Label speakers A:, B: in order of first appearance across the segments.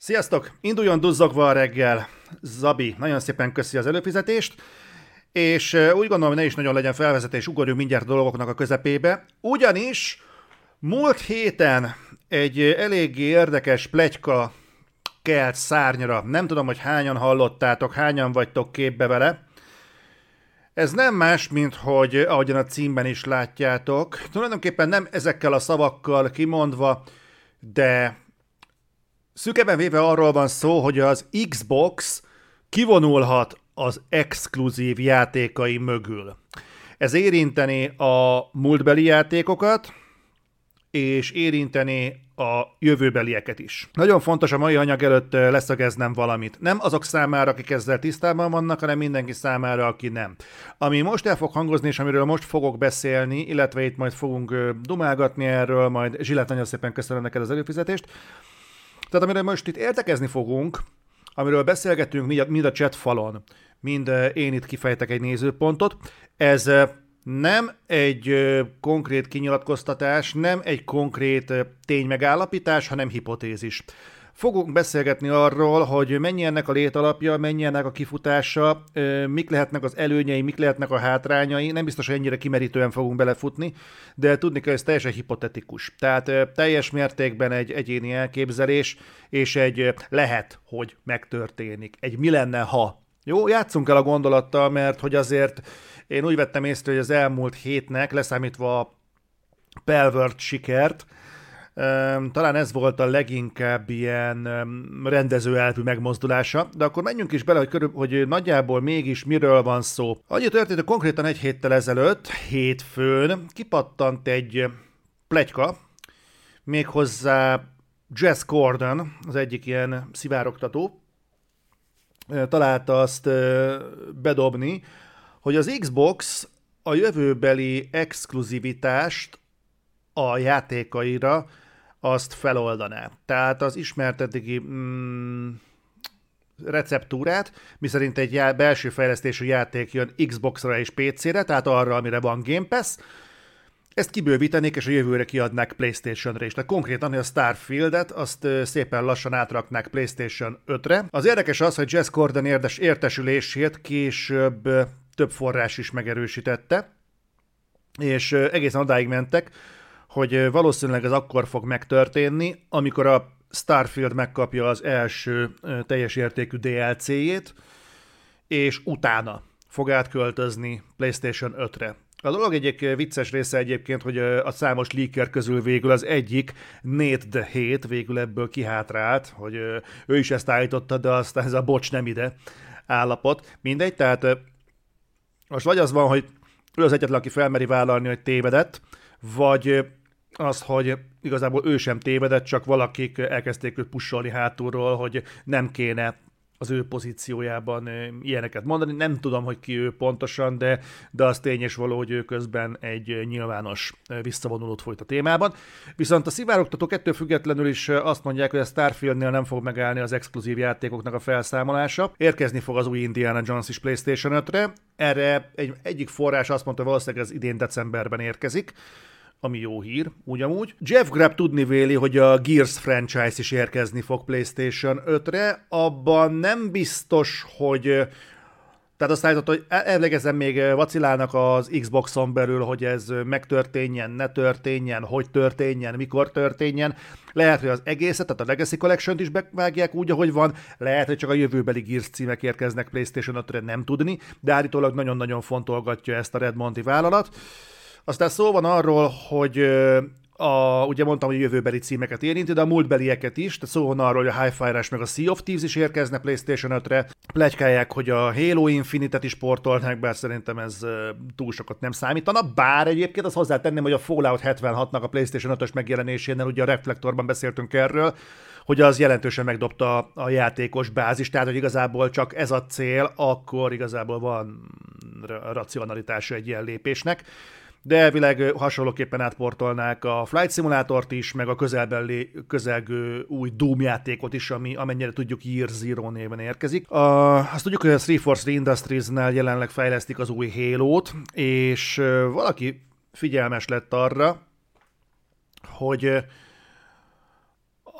A: Sziasztok! Induljon duzzogva a reggel. Zabi, nagyon szépen köszi az előfizetést, és úgy gondolom, hogy ne is nagyon legyen felvezetés, ugorjunk mindjárt a dolgoknak a közepébe, ugyanis múlt héten egy eléggé érdekes plegyka kelt szárnyra. Nem tudom, hogy hányan hallottátok, hányan vagytok képbe vele. Ez nem más, mint hogy ahogyan a címben is látjátok, tulajdonképpen nem ezekkel a szavakkal kimondva, de szükeben véve arról van szó, hogy az Xbox kivonulhat az exkluzív játékai mögül. Ez érinteni a múltbeli játékokat, és érinteni a jövőbelieket is. Nagyon fontos a mai anyag előtt leszögeznem valamit. Nem azok számára, akik ezzel tisztában vannak, hanem mindenki számára, aki nem. Ami most el fog hangozni, és amiről most fogok beszélni, illetve itt majd fogunk dumálgatni erről, majd Zsilát, nagyon szépen köszönöm neked az előfizetést. Tehát amiről most itt értekezni fogunk, amiről beszélgetünk mind a, chat falon, mind én itt kifejtek egy nézőpontot, ez nem egy konkrét kinyilatkoztatás, nem egy konkrét ténymegállapítás, hanem hipotézis. Fogunk beszélgetni arról, hogy mennyi ennek a létalapja, mennyi ennek a kifutása, mik lehetnek az előnyei, mik lehetnek a hátrányai. Nem biztos, hogy ennyire kimerítően fogunk belefutni, de tudni kell, ez teljesen hipotetikus. Tehát teljes mértékben egy egyéni elképzelés, és egy lehet, hogy megtörténik. Egy mi lenne, ha. Jó, játszunk el a gondolattal, mert hogy azért én úgy vettem észre, hogy az elmúlt hétnek, leszámítva a Pelvert sikert, talán ez volt a leginkább ilyen rendezőelvű megmozdulása, de akkor menjünk is bele, hogy, körül, hogy nagyjából mégis miről van szó. Annyi történt, hogy konkrétan egy héttel ezelőtt, hétfőn kipattant egy plegyka, méghozzá Jess Gordon, az egyik ilyen szivárogtató, találta azt bedobni, hogy az Xbox a jövőbeli exkluzivitást a játékaira azt feloldaná. Tehát az ismert eddigi mm, receptúrát, miszerint egy já- belső fejlesztésű játék jön Xbox-ra és PC-re, tehát arra, amire van Game Pass, ezt kibővítenék, és a jövőre kiadnák PlayStation-re is. Tehát konkrétan, a Starfield-et azt szépen lassan átraknák PlayStation 5-re. Az érdekes az, hogy Jess Gordon érdes, értesülését később több forrás is megerősítette, és egészen odáig mentek, hogy valószínűleg ez akkor fog megtörténni, amikor a Starfield megkapja az első teljes értékű DLC-jét, és utána fog átköltözni PlayStation 5-re. A dolog egyik vicces része egyébként, hogy a számos leaker közül végül az egyik, Nate the Hate végül ebből kihátrált, hogy ő is ezt állította, de aztán ez a bocs nem ide állapot. Mindegy, tehát most vagy az van, hogy ő az egyetlen, aki felmeri vállalni, hogy tévedett, vagy az, hogy igazából ő sem tévedett, csak valakik elkezdték őt pusolni hátulról, hogy nem kéne az ő pozíciójában ilyeneket mondani. Nem tudom, hogy ki ő pontosan, de, de az tény és való, hogy ő közben egy nyilvános visszavonulót folyt a témában. Viszont a szivárogtatók ettől függetlenül is azt mondják, hogy a Starfieldnél nem fog megállni az exkluzív játékoknak a felszámolása. Érkezni fog az új Indiana Jones is PlayStation 5-re. Erre egy, egyik forrás azt mondta, hogy valószínűleg ez idén decemberben érkezik ami jó hír, ugyanúgy. Jeff Grabb tudni véli, hogy a Gears franchise is érkezni fog PlayStation 5-re, abban nem biztos, hogy tehát azt állított, hogy ellegezem még vacilálnak az Xboxon belül, hogy ez megtörténjen, ne történjen, hogy történjen, mikor történjen. Lehet, hogy az egészet, tehát a Legacy Collection-t is bevágják úgy, ahogy van. Lehet, hogy csak a jövőbeli Gears címek érkeznek PlayStation 5-re, nem tudni, de állítólag nagyon-nagyon fontolgatja ezt a Redmonti vállalat. Aztán szó van arról, hogy a, ugye mondtam, hogy jövőbeli címeket érinti, de a múltbelieket is, tehát szó van arról, hogy a Hi-Fi meg a Sea of Thieves is érkezne PlayStation 5-re. Plegykálják, hogy a Halo Infinite-et is portolnák, bár szerintem ez túl sokat nem számítana, bár egyébként az hozzátenném, hogy a Fallout 76-nak a PlayStation 5-ös megjelenésénél, ugye a Reflektorban beszéltünk erről, hogy az jelentősen megdobta a játékos bázis, tehát hogy igazából csak ez a cél, akkor igazából van racionalitása egy ilyen lépésnek de elvileg hasonlóképpen átportolnák a Flight Simulátort is, meg a közelben lé, közelgő új Doom játékot is, ami amennyire tudjuk Year Zero néven érkezik. A, azt tudjuk, hogy a 343 Industries-nál jelenleg fejlesztik az új Halo-t, és valaki figyelmes lett arra, hogy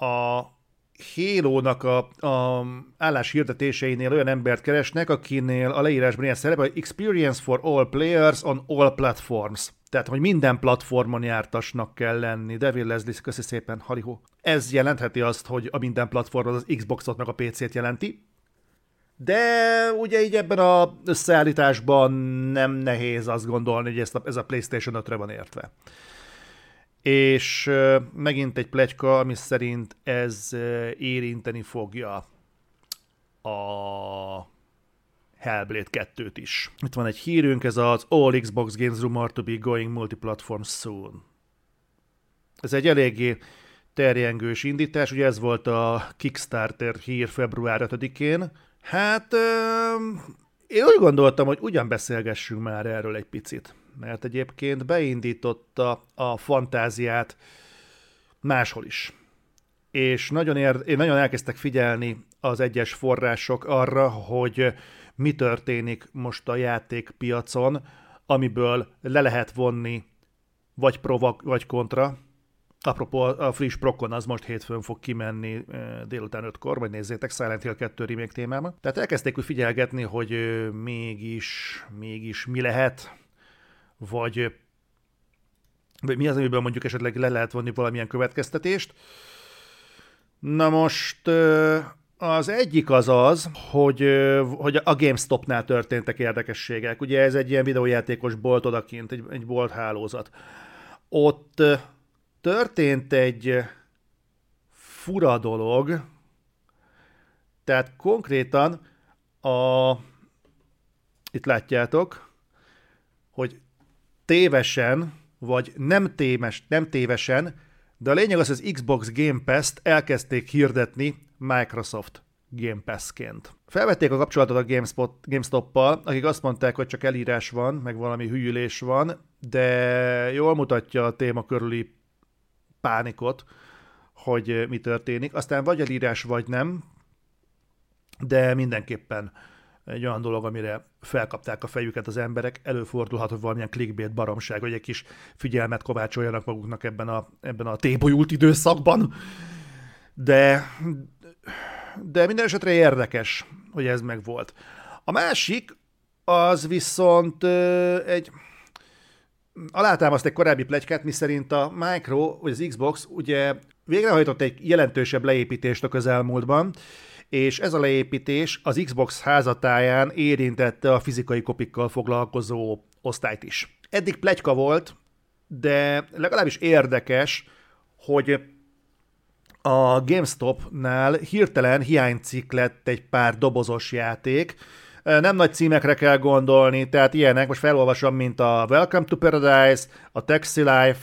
A: a Halo-nak a, a állás olyan embert keresnek, akinél a leírásban ilyen szerep, hogy Experience for all players on all platforms. Tehát, hogy minden platformon jártasnak kell lenni. Devil Leslie, köszi szépen, halihó. Ez jelentheti azt, hogy a minden platform az Xboxot meg a PC-t jelenti. De ugye így ebben a összeállításban nem nehéz azt gondolni, hogy ezt a, ez a PlayStation 5-re van értve. És megint egy plegyka, ami szerint ez érinteni fogja a Hellblade 2-t is. Itt van egy hírünk, ez az All Xbox Games Rumor to be going multiplatform soon. Ez egy eléggé terjengős indítás, ugye ez volt a Kickstarter hír február 5-én. Hát én úgy gondoltam, hogy ugyan beszélgessünk már erről egy picit, mert egyébként beindította a fantáziát máshol is. És nagyon, ér, nagyon elkezdtek figyelni az egyes források arra, hogy mi történik most a játékpiacon, amiből le lehet vonni vagy pro, vagy kontra. Apropó, a friss Procon az most hétfőn fog kimenni délután 5-kor, vagy nézzétek, Silent Hill 2 remake témában. Tehát elkezdték úgy figyelgetni, hogy mégis, mégis mi lehet, vagy, vagy mi az, amiből mondjuk esetleg le lehet vonni valamilyen következtetést. Na most az egyik az az, hogy, hogy a GameStopnál történtek érdekességek. Ugye ez egy ilyen videójátékos bolt odakint, egy, egy bolt hálózat. Ott történt egy fura dolog, tehát konkrétan a, itt látjátok, hogy tévesen, vagy nem, témes, nem tévesen, de a lényeg az, hogy az Xbox Game Pass-t elkezdték hirdetni Microsoft Game Pass-ként. Felvették a kapcsolatot a GameSpot, GameStop-pal, akik azt mondták, hogy csak elírás van, meg valami hülyülés van, de jól mutatja a téma körüli pánikot, hogy mi történik. Aztán vagy elírás, vagy nem, de mindenképpen egy olyan dolog, amire felkapták a fejüket az emberek, előfordulhat, hogy valamilyen clickbait baromság, hogy egy kis figyelmet kovácsoljanak maguknak ebben a, ebben a tébolyult időszakban. De de minden esetre érdekes, hogy ez meg volt. A másik, az viszont egy alátámaszt egy korábbi plegykát, miszerint a Micro, vagy az Xbox ugye végrehajtott egy jelentősebb leépítést a közelmúltban, és ez a leépítés az Xbox házatáján érintette a fizikai kopikkal foglalkozó osztályt is. Eddig plegyka volt, de legalábbis érdekes, hogy a GameStop-nál hirtelen hiánycikk lett egy pár dobozos játék, nem nagy címekre kell gondolni, tehát ilyenek, most felolvasom, mint a Welcome to Paradise, a Taxi Life,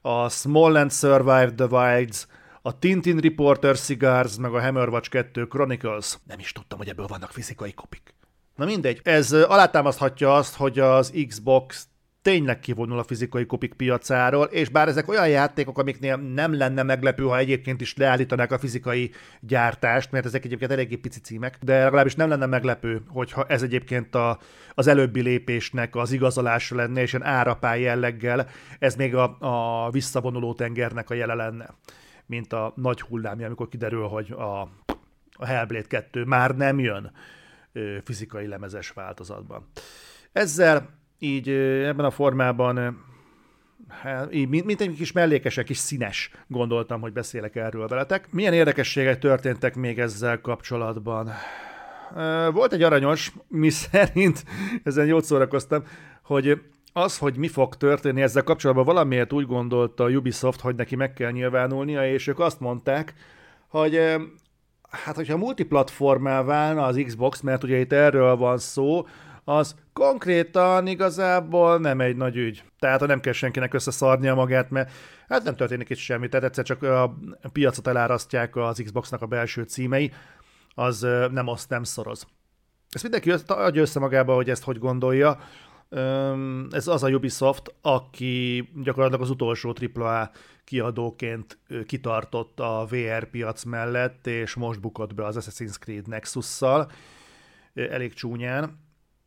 A: a Smallland Survived the Wilds, a Tintin Reporter Cigars, meg a Hammerwatch 2 Chronicles. Nem is tudtam, hogy ebből vannak fizikai kopik. Na mindegy, ez alátámaszthatja azt, hogy az Xbox tényleg kivonul a fizikai kopik piacáról, és bár ezek olyan játékok, amiknél nem lenne meglepő, ha egyébként is leállítanák a fizikai gyártást, mert ezek egyébként eléggé pici címek, de legalábbis nem lenne meglepő, hogyha ez egyébként a, az előbbi lépésnek az igazolása lenne, és ilyen árapály jelleggel ez még a, a visszavonuló tengernek a jele lenne, mint a nagy hullámja, amikor kiderül, hogy a, a Hellblade 2 már nem jön fizikai lemezes változatban. Ezzel így ebben a formában hát, így, mint, egy kis mellékesek, kis színes gondoltam, hogy beszélek erről veletek. Milyen érdekességek történtek még ezzel kapcsolatban? Volt egy aranyos, mi szerint, ezen jót szórakoztam, hogy az, hogy mi fog történni ezzel kapcsolatban, valamiért úgy gondolta Ubisoft, hogy neki meg kell nyilvánulnia, és ők azt mondták, hogy hát hogyha multiplatformá válna az Xbox, mert ugye itt erről van szó, az konkrétan igazából nem egy nagy ügy. Tehát ha nem kell senkinek összeszarnia magát, mert hát nem történik itt semmi, tehát egyszer csak a piacot elárasztják az Xboxnak a belső címei, az nem azt nem szoroz. Ezt mindenki adja össze magába, hogy ezt hogy gondolja. Ez az a Ubisoft, aki gyakorlatilag az utolsó AAA kiadóként kitartott a VR piac mellett, és most bukott be az Assassin's Creed Nexus-szal elég csúnyán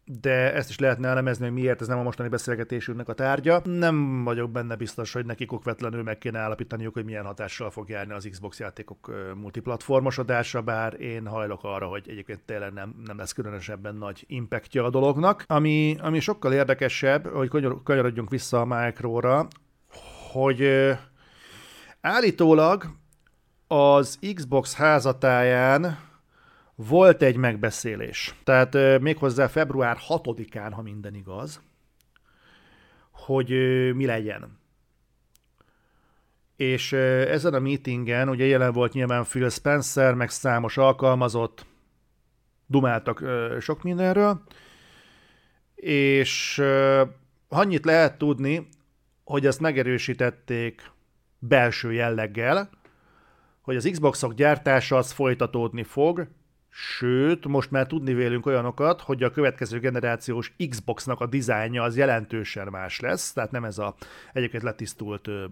A: de ezt is lehetne elemezni, hogy miért ez nem a mostani beszélgetésünknek a tárgya. Nem vagyok benne biztos, hogy nekik okvetlenül meg kéne állapítaniuk, hogy milyen hatással fog járni az Xbox játékok multiplatformosodása, bár én hajlok arra, hogy egyébként tényleg nem, nem lesz különösebben nagy impactja a dolognak. Ami, ami sokkal érdekesebb, hogy kanyarodjunk vissza a Micro-ra, hogy állítólag az Xbox házatáján volt egy megbeszélés. Tehát méghozzá február 6-án, ha minden igaz, hogy mi legyen. És ezen a meetingen ugye jelen volt nyilván Phil Spencer, meg számos alkalmazott, dumáltak sok mindenről, és annyit lehet tudni, hogy ezt megerősítették belső jelleggel, hogy az Xboxok gyártása az folytatódni fog, Sőt, most már tudni vélünk olyanokat, hogy a következő generációs Xboxnak a dizájnja az jelentősen más lesz, tehát nem ez a egyébként letisztult ö,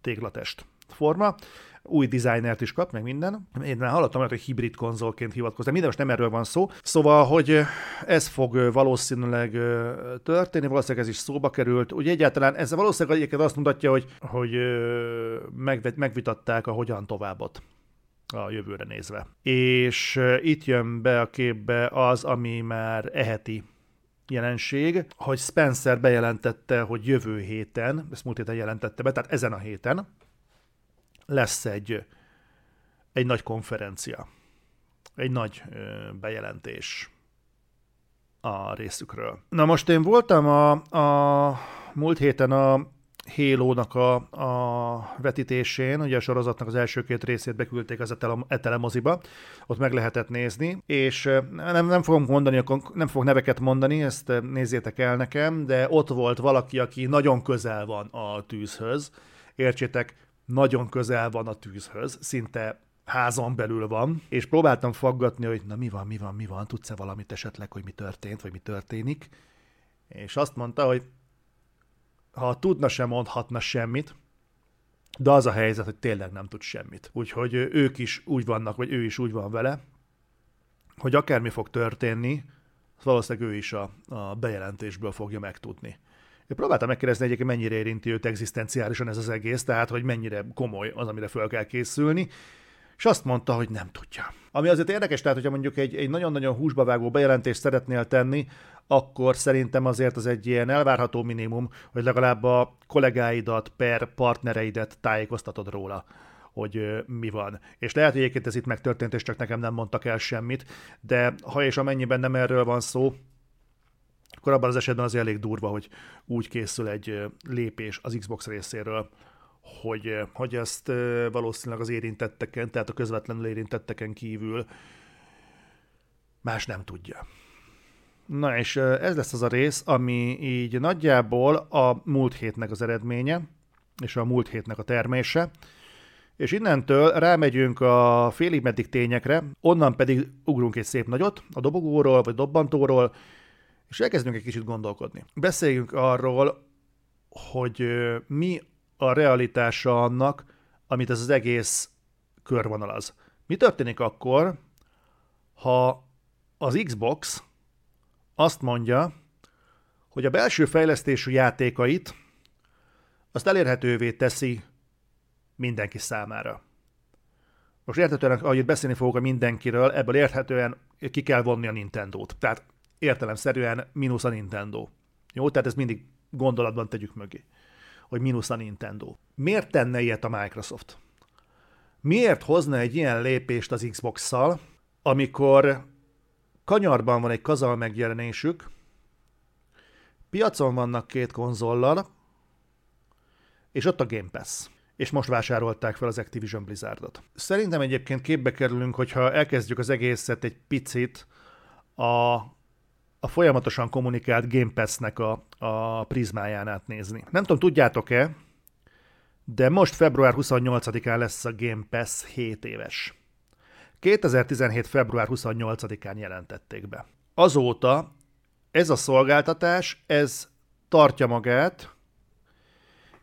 A: téglatest forma. Új designert is kap, meg minden. Én már hallottam hogy hibrid konzolként hivatkozni, minden most nem erről van szó. Szóval, hogy ez fog valószínűleg történni, valószínűleg ez is szóba került. Ugye egyáltalán ez valószínűleg egyébként azt mutatja, hogy, hogy megvitatták a hogyan továbbot a jövőre nézve. És itt jön be a képbe az, ami már eheti jelenség, hogy Spencer bejelentette, hogy jövő héten, ezt múlt héten jelentette be, tehát ezen a héten lesz egy, egy nagy konferencia, egy nagy bejelentés a részükről. Na most én voltam a, a múlt héten a Halo-nak a, a vetítésén, ugye a sorozatnak az első két részét beküldték az Etele moziba, ott meg lehetett nézni, és nem, nem fogom mondani, nem fogok neveket mondani, ezt nézzétek el nekem, de ott volt valaki, aki nagyon közel van a tűzhöz, értsétek, nagyon közel van a tűzhöz, szinte házon belül van, és próbáltam faggatni, hogy na mi van, mi van, mi van, tudsz-e valamit esetleg, hogy mi történt, vagy mi történik, és azt mondta, hogy ha tudna, sem mondhatna semmit, de az a helyzet, hogy tényleg nem tud semmit. Úgyhogy ők is úgy vannak, vagy ő is úgy van vele, hogy akármi fog történni, valószínűleg ő is a, a bejelentésből fogja megtudni. Én próbáltam megkérdezni egyébként, mennyire érinti őt egzisztenciálisan ez az egész, tehát hogy mennyire komoly az, amire fel kell készülni, és azt mondta, hogy nem tudja. Ami azért érdekes, tehát hogyha mondjuk egy, egy nagyon-nagyon húsba vágó bejelentést szeretnél tenni, akkor szerintem azért az egy ilyen elvárható minimum, hogy legalább a kollégáidat per partnereidet tájékoztatod róla hogy mi van. És lehet, hogy egyébként ez itt megtörtént, és csak nekem nem mondtak el semmit, de ha és amennyiben nem erről van szó, akkor abban az esetben az elég durva, hogy úgy készül egy lépés az Xbox részéről, hogy, hogy ezt valószínűleg az érintetteken, tehát a közvetlenül érintetteken kívül más nem tudja. Na és ez lesz az a rész, ami így nagyjából a múlt hétnek az eredménye, és a múlt hétnek a termése, és innentől rámegyünk a félig meddig tényekre, onnan pedig ugrunk egy szép nagyot a dobogóról, vagy dobbantóról, és elkezdünk egy kicsit gondolkodni. Beszéljünk arról, hogy mi a realitása annak, amit ez az egész körvonalaz. Mi történik akkor, ha az Xbox azt mondja, hogy a belső fejlesztésű játékait azt elérhetővé teszi mindenki számára. Most érthetően, ahogy beszélni fogok a mindenkiről, ebből érthetően ki kell vonni a Nintendo-t. Tehát értelemszerűen mínusz a Nintendo. Jó, tehát ezt mindig gondolatban tegyük mögé, hogy mínusz a Nintendo. Miért tenne ilyet a Microsoft? Miért hozna egy ilyen lépést az Xbox-szal, amikor kanyarban van egy kazal megjelenésük, piacon vannak két konzollal, és ott a Game Pass. És most vásárolták fel az Activision Blizzardot. Szerintem egyébként képbe kerülünk, hogyha elkezdjük az egészet egy picit a, a folyamatosan kommunikált Game Pass-nek a, a prizmáján átnézni. Nem tudom, tudjátok-e, de most február 28-án lesz a Game Pass 7 éves. 2017. február 28-án jelentették be. Azóta ez a szolgáltatás, ez tartja magát,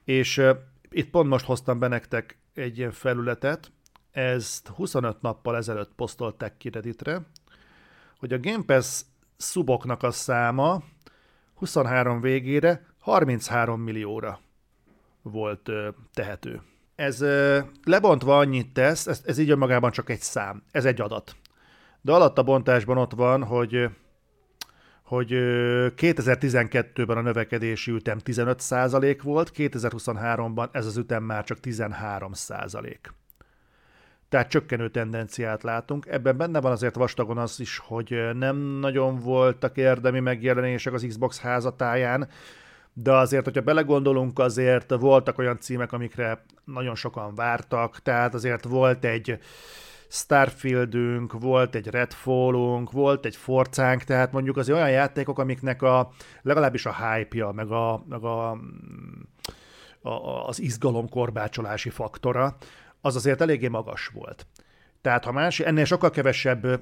A: és uh, itt pont most hoztam be nektek egy ilyen felületet, ezt 25 nappal ezelőtt posztolták ki Redditre, hogy a Game Pass szuboknak a száma 23 végére 33 millióra volt tehető. Ez lebontva annyit tesz, ez, ez így önmagában csak egy szám, ez egy adat. De alatt a bontásban ott van, hogy hogy 2012-ben a növekedési ütem 15% volt, 2023-ban ez az ütem már csak 13%. Tehát csökkenő tendenciát látunk. Ebben benne van azért vastagon az is, hogy nem nagyon voltak érdemi megjelenések az Xbox házatáján, de azért, hogyha belegondolunk, azért voltak olyan címek, amikre nagyon sokan vártak, tehát azért volt egy Starfieldünk, volt egy Redfallunk, volt egy Forcánk, tehát mondjuk az olyan játékok, amiknek a legalábbis a hype-ja, meg a, meg a, a, az izgalom korbácsolási faktora, az azért eléggé magas volt. Tehát ha más, ennél sokkal kevesebb,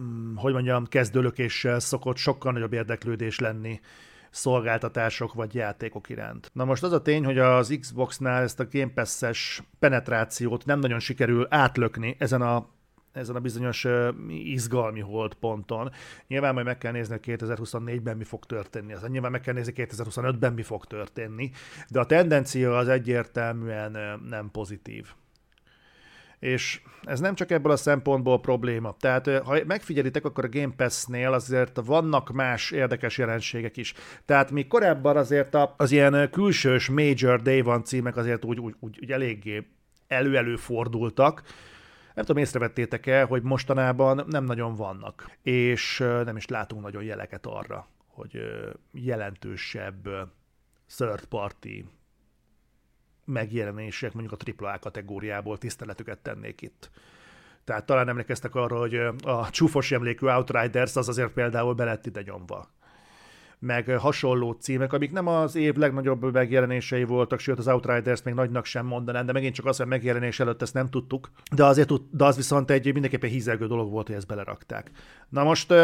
A: mm, hogy mondjam, kezdőlökéssel szokott sokkal nagyobb érdeklődés lenni szolgáltatások vagy játékok iránt. Na most az a tény, hogy az Xboxnál ezt a Game Pass-es penetrációt nem nagyon sikerül átlökni ezen a ezen a bizonyos izgalmi ponton. Nyilván majd meg kell nézni, hogy 2024-ben mi fog történni. Az nyilván meg kell nézni, 2025-ben mi fog történni. De a tendencia az egyértelműen nem pozitív. És ez nem csak ebből a szempontból probléma. Tehát ha megfigyelitek, akkor a Game Pass-nél azért vannak más érdekes jelenségek is. Tehát mi korábban azért az ilyen külsős Major Day One címek azért úgy, úgy, úgy, úgy eléggé elő-elő fordultak, nem tudom, észrevettétek el, hogy mostanában nem nagyon vannak, és nem is látunk nagyon jeleket arra, hogy jelentősebb third party megjelenések mondjuk a AAA kategóriából tiszteletüket tennék itt. Tehát talán emlékeztek arra, hogy a csúfos emlékű Outriders az azért például belett ide nyomva meg hasonló címek, amik nem az év legnagyobb megjelenései voltak, sőt az Outriders még nagynak sem mondanám, de megint csak az, hogy megjelenés előtt ezt nem tudtuk, de, azért, de az viszont egy mindenképpen hízelgő dolog volt, hogy ezt belerakták. Na most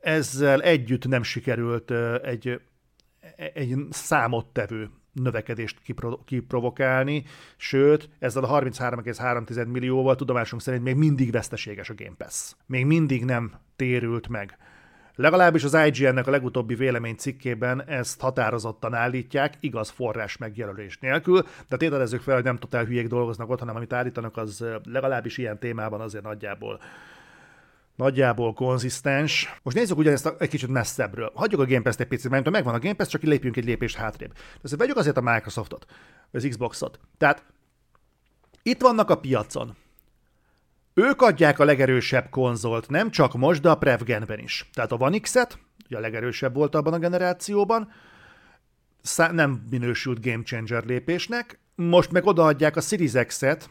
A: ezzel együtt nem sikerült egy, egy számottevő növekedést kipro- kiprovokálni, sőt, ezzel a 33,3 millióval tudomásunk szerint még mindig veszteséges a Game Pass. Még mindig nem térült meg. Legalábbis az IGN-nek a legutóbbi vélemény cikkében ezt határozottan állítják, igaz forrás megjelölés nélkül, de tételezzük fel, hogy nem totál hülyék dolgoznak ott, hanem amit állítanak, az legalábbis ilyen témában azért nagyjából nagyjából konzisztens. Most nézzük ugyanezt egy kicsit messzebbről. Hagyjuk a Game Pass-t egy picit, mert megvan a Game Pass, csak lépjünk egy lépést hátrébb. Azért vegyük azért a Microsoftot, az Xboxot. Tehát itt vannak a piacon. Ők adják a legerősebb konzolt, nem csak most, de a Prevgenben is. Tehát a One X-et, ugye a legerősebb volt abban a generációban, szá- nem minősült game changer lépésnek, most meg odaadják a Series X-et,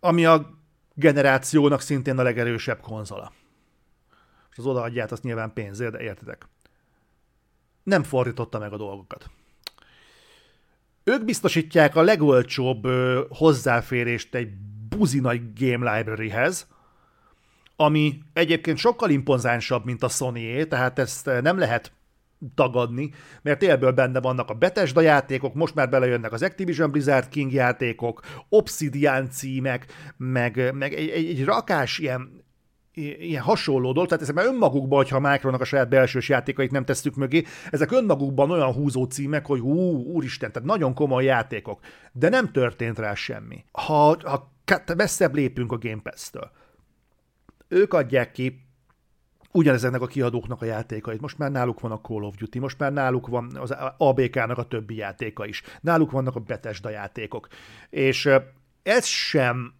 A: ami a generációnak szintén a legerősebb konzola. És az odaadját azt nyilván pénzért, de értitek. Nem fordította meg a dolgokat. Ők biztosítják a legolcsóbb ö, hozzáférést egy buzi nagy game libraryhez, ami egyébként sokkal imponzánsabb, mint a sony tehát ezt nem lehet tagadni, mert élből benne vannak a Bethesda játékok, most már belejönnek az Activision Blizzard King játékok, Obsidian címek, meg, meg egy, egy, egy rakás ilyen ilyen hasonló dolog, tehát ezek már önmagukban, hogyha a Micronak a saját belsős játékait nem tesszük mögé, ezek önmagukban olyan húzó címek, hogy hú, úristen, tehát nagyon komoly játékok, de nem történt rá semmi. Ha, ha messzebb lépünk a Game Pass-től, ők adják ki ugyanezeknek a kiadóknak a játékait. Most már náluk van a Call of Duty, most már náluk van az ABK-nak a többi játéka is. Náluk vannak a Bethesda játékok. És ez sem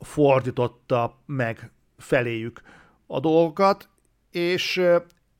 A: fordította meg feléjük a dolgokat, és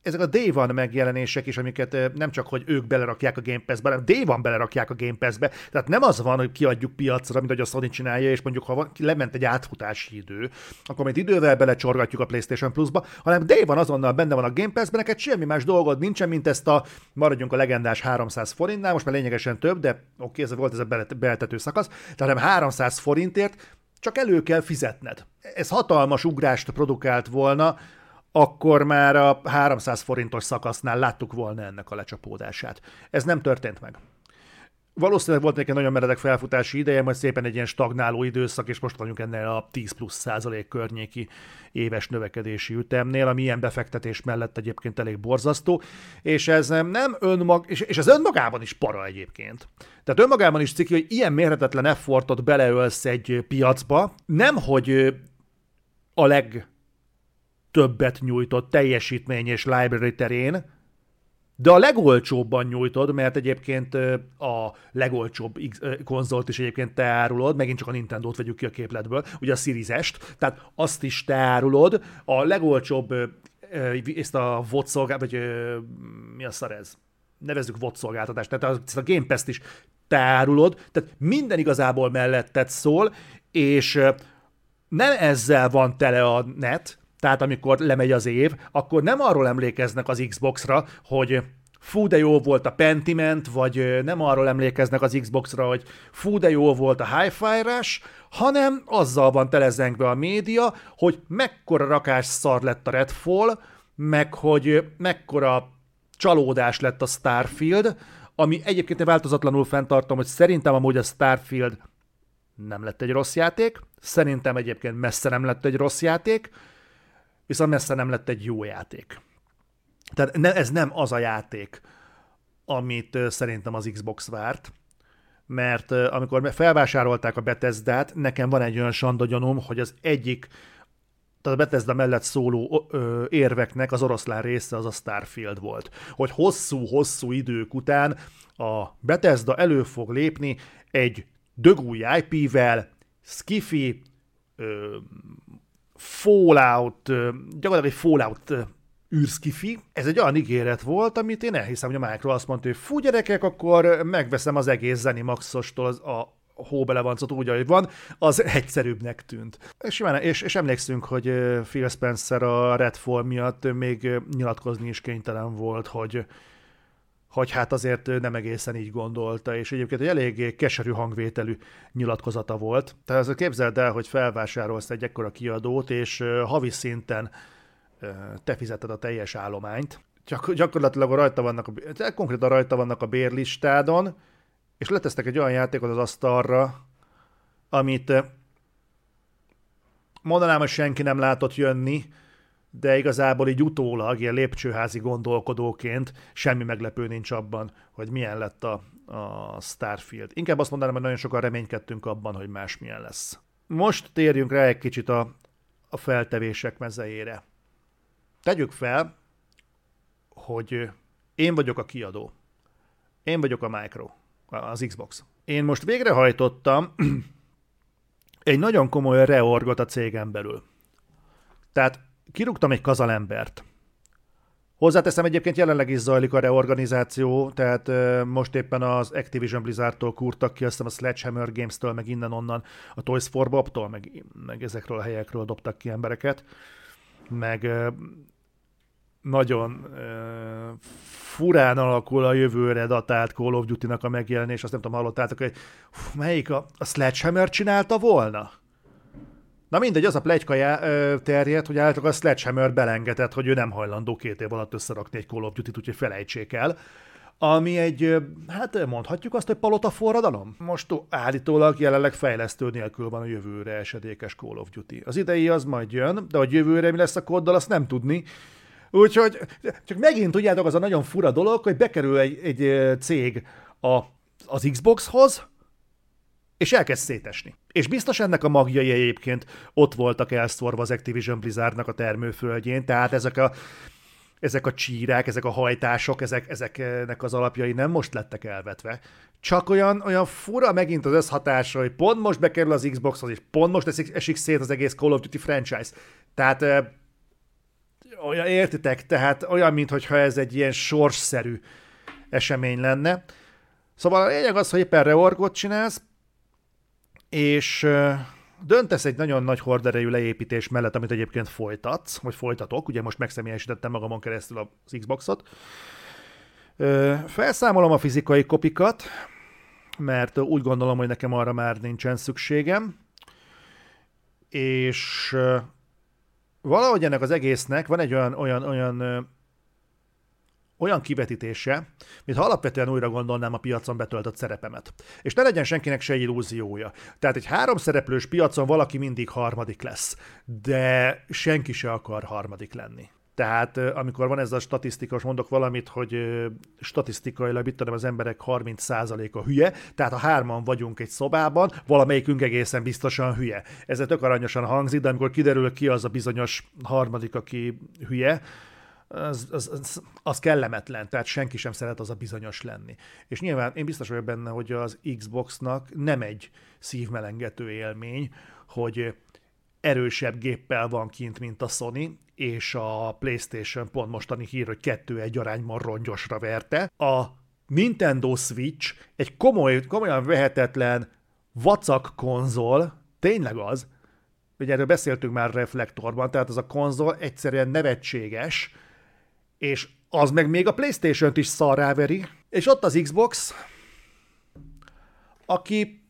A: ezek a Day One megjelenések is, amiket nem csak, hogy ők belerakják a Game Pass-be, hanem Day One belerakják a Game Pass-be. Tehát nem az van, hogy kiadjuk piacra, mint hogy a Sony csinálja, és mondjuk, ha van, lement egy átfutási idő, akkor majd idővel belecsorgatjuk a PlayStation Plus-ba, hanem Day One azonnal benne van a Game Pass-ben, neked semmi más dolgod nincsen, mint ezt a, maradjunk a legendás 300 forintnál, most már lényegesen több, de oké, ez volt ez a beltető szakasz, tehát nem 300 forintért csak elő kell fizetned. Ez hatalmas ugrást produkált volna, akkor már a 300 forintos szakasznál láttuk volna ennek a lecsapódását. Ez nem történt meg. valószínűleg volt neki nagyon meredek felfutási ideje, majd szépen egy ilyen stagnáló időszak, és most vagyunk ennél a 10 plusz százalék környéki éves növekedési ütemnél, ami ilyen befektetés mellett egyébként elég borzasztó, és ez nem önmag, és, és ez önmagában is para egyébként. Tehát önmagában is ciki, hogy ilyen mérhetetlen effortot beleölsz egy piacba, nem hogy a legtöbbet nyújtott teljesítmény és library terén, de a legolcsóbban nyújtod, mert egyébként a legolcsóbb konzolt is egyébként te árulod, megint csak a Nintendo-t vegyük ki a képletből, ugye a Series S-t, tehát azt is te árulod, a legolcsóbb ezt a VOD szolgáltatást, vagy mi a szar ez? Nevezzük VOD szolgáltatást, tehát a, a Game Pass-t is te árulod, tehát minden igazából melletted szól, és nem ezzel van tele a net, tehát amikor lemegy az év, akkor nem arról emlékeznek az Xbox-ra, hogy fú, de jó volt a Pentiment, vagy nem arról emlékeznek az Xbox-ra, hogy fú, de jó volt a Hi-Fi Rush, hanem azzal van telezengve a média, hogy mekkora rakás szar lett a Redfall, meg hogy mekkora csalódás lett a Starfield, ami egyébként változatlanul fenntartom, hogy szerintem amúgy a Starfield nem lett egy rossz játék, szerintem egyébként messze nem lett egy rossz játék, viszont messze nem lett egy jó játék. Tehát ne, ez nem az a játék, amit szerintem az Xbox várt, mert amikor felvásárolták a Bethesda-t, nekem van egy olyan sandagyanom, hogy az egyik, tehát a Bethesda mellett szóló ö, érveknek az oroszlán része az a Starfield volt. Hogy hosszú-hosszú idők után a Bethesda elő fog lépni egy dögúj IP-vel, skifi, Fallout, gyakorlatilag egy Fallout űrszkifi. Ez egy olyan ígéret volt, amit én elhiszem, hogy a Micro azt mondta, hogy fú gyerekek, akkor megveszem az egész Zenimaxostól az a hóbelevancot úgy, ahogy van, az egyszerűbbnek tűnt. És, és, és emlékszünk, hogy Phil Spencer a Redfall miatt még nyilatkozni is kénytelen volt, hogy hogy hát azért nem egészen így gondolta, és egyébként egy eléggé keserű hangvételű nyilatkozata volt. Tehát ez képzeld el, hogy felvásárolsz egy ekkora kiadót, és havi szinten te fizeted a teljes állományt. Gyak- gyakorlatilag rajta vannak, a, konkrétan rajta vannak a bérlistádon, és letesztek egy olyan játékot az asztalra, amit mondanám, hogy senki nem látott jönni, de igazából így utólag, ilyen lépcsőházi gondolkodóként semmi meglepő nincs abban, hogy milyen lett a, a Starfield. Inkább azt mondanám, hogy nagyon sokan reménykedtünk abban, hogy más milyen lesz. Most térjünk rá egy kicsit a, a feltevések mezejére. Tegyük fel, hogy én vagyok a kiadó. Én vagyok a Micro, az Xbox. Én most végrehajtottam egy nagyon komoly reorgot a cégem belül. Tehát kirúgtam egy kazalembert. Hozzáteszem, egyébként jelenleg is zajlik a reorganizáció, tehát most éppen az Activision Blizzardtól kurtak ki, azt a Sledgehammer Games-től, meg innen-onnan, a Toys for Bob-tól, meg, meg ezekről a helyekről dobtak ki embereket, meg nagyon furán alakul a jövőre datált Call of Duty-nak a megjelenés, azt nem tudom, hallottátok, hogy melyik a, a Sledgehammer csinálta volna? Na mindegy, az a plegyka terjed, hogy általában a Sledgehammer belengetett, hogy ő nem hajlandó két év alatt összerakni egy Call of Duty-t, úgyhogy felejtsék el. Ami egy, hát mondhatjuk azt, hogy palota forradalom? Most állítólag jelenleg fejlesztő nélkül van a jövőre esedékes Call of Duty. Az idei az majd jön, de hogy jövőre mi lesz a kóddal, azt nem tudni. Úgyhogy csak megint tudjátok, az a nagyon fura dolog, hogy bekerül egy, egy cég a, az Xboxhoz, és elkezd szétesni. És biztos ennek a magjai egyébként ott voltak elszorva az Activision Blizzardnak a termőföldjén, tehát ezek a, ezek a csírák, ezek a hajtások, ezek, ezeknek az alapjai nem most lettek elvetve. Csak olyan, olyan fura megint az összhatása, hogy pont most bekerül az Xboxhoz, és pont most esik, esik szét az egész Call of Duty franchise. Tehát olyan, értitek, tehát olyan, mintha ez egy ilyen sorsszerű esemény lenne. Szóval a lényeg az, hogy éppen reorgot csinálsz, és döntesz egy nagyon nagy horderejű leépítés mellett, amit egyébként folytatsz, vagy folytatok, ugye most megszemélyesítettem magamon keresztül az Xboxot. Felszámolom a fizikai kopikat, mert úgy gondolom, hogy nekem arra már nincsen szükségem, és valahogy ennek az egésznek van egy olyan, olyan, olyan olyan kivetítése, mint ha alapvetően újra gondolnám a piacon betöltött szerepemet. És ne legyen senkinek se illúziója. Tehát egy három szereplős piacon valaki mindig harmadik lesz, de senki se akar harmadik lenni. Tehát amikor van ez a statisztika, most mondok valamit, hogy statisztikailag mit tudom, az emberek 30%-a hülye, tehát ha hárman vagyunk egy szobában, valamelyikünk egészen biztosan hülye. Ez tök aranyosan hangzik, de amikor kiderül ki az a bizonyos harmadik, aki hülye, az, az, az, az kellemetlen, tehát senki sem szeret az a bizonyos lenni. És nyilván én biztos vagyok benne, hogy az Xboxnak nem egy szívmelengető élmény, hogy erősebb géppel van kint, mint a Sony, és a PlayStation pont mostani hír, hogy kettő egy arányban rongyosra verte. A Nintendo Switch egy komoly, komolyan vehetetlen vacak konzol, tényleg az, ugye erről beszéltünk már reflektorban, tehát az a konzol egyszerűen nevetséges, és az meg még a Playstation-t is szarráveri, és ott az Xbox, aki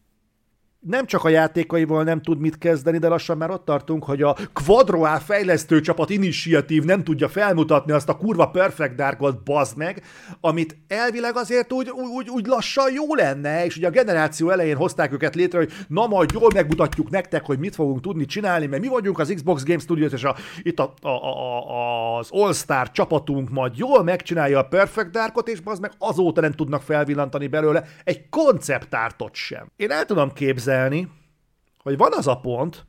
A: nem csak a játékaival nem tud mit kezdeni, de lassan már ott tartunk, hogy a Quadroá fejlesztő csapat initiatív nem tudja felmutatni azt a kurva Perfect Darkot, bazd meg, amit elvileg azért úgy, úgy, úgy lassan jó lenne, és ugye a generáció elején hozták őket létre, hogy na majd jól megmutatjuk nektek, hogy mit fogunk tudni csinálni, mert mi vagyunk az Xbox Game Studios, és a, itt a, a, a, az All-Star csapatunk majd jól megcsinálja a Perfect Darkot, és bazd meg azóta nem tudnak felvillantani belőle egy konceptártot sem. Én el tudom képzelni, képzelni, hogy van az a pont,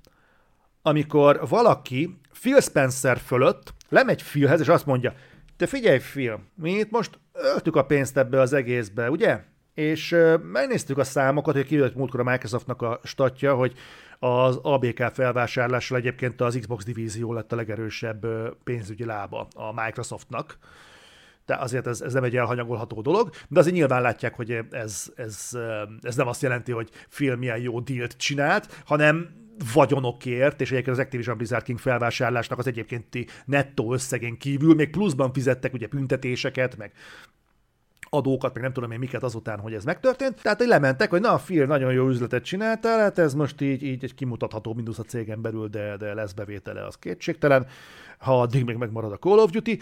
A: amikor valaki Phil Spencer fölött lemegy Philhez, és azt mondja, te figyelj Phil, mi itt most öltük a pénzt ebbe az egészbe, ugye? És megnéztük a számokat, hogy kijött múltkor a Microsoftnak a statja, hogy az ABK felvásárlással egyébként az Xbox divízió lett a legerősebb pénzügyi lába a Microsoftnak de azért ez, ez nem egy elhanyagolható dolog, de azért nyilván látják, hogy ez, ez, ez nem azt jelenti, hogy film milyen jó dílt csinált, hanem vagyonokért, és egyébként az Activision Blizzard King felvásárlásnak az egyébkénti nettó összegén kívül még pluszban fizettek ugye büntetéseket, meg adókat, meg nem tudom én miket azután, hogy ez megtörtént. Tehát, hogy lementek, hogy na, a Phil nagyon jó üzletet csináltál, hát ez most így, így egy kimutatható minusz a cégen belül, de, de lesz bevétele, az kétségtelen, ha addig még megmarad a Call of Duty.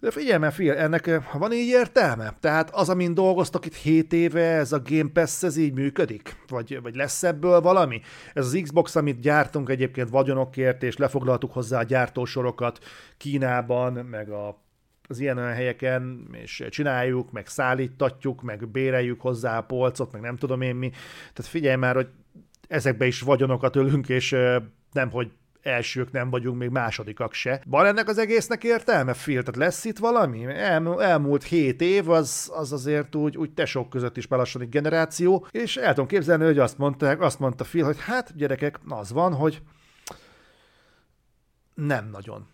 A: De figyelj, mert figyelj, ennek van így értelme? Tehát az, amin dolgoztak itt 7 éve, ez a Game Pass, ez így működik? Vagy, vagy lesz ebből valami? Ez az Xbox, amit gyártunk egyébként vagyonokért, és lefoglaltuk hozzá a gyártósorokat Kínában, meg a az ilyen olyan helyeken, és csináljuk, meg szállítatjuk, meg béreljük hozzá a polcot, meg nem tudom én mi. Tehát figyelj már, hogy ezekbe is vagyonokat ölünk, és nem, hogy elsők nem vagyunk, még másodikak se. Van ennek az egésznek értelme, Phil? Tehát lesz itt valami? El, elmúlt hét év, az, az azért úgy, úgy tesók között is belassanik generáció, és el tudom képzelni, hogy azt mondták, azt mondta Phil, hogy hát gyerekek, az van, hogy nem nagyon.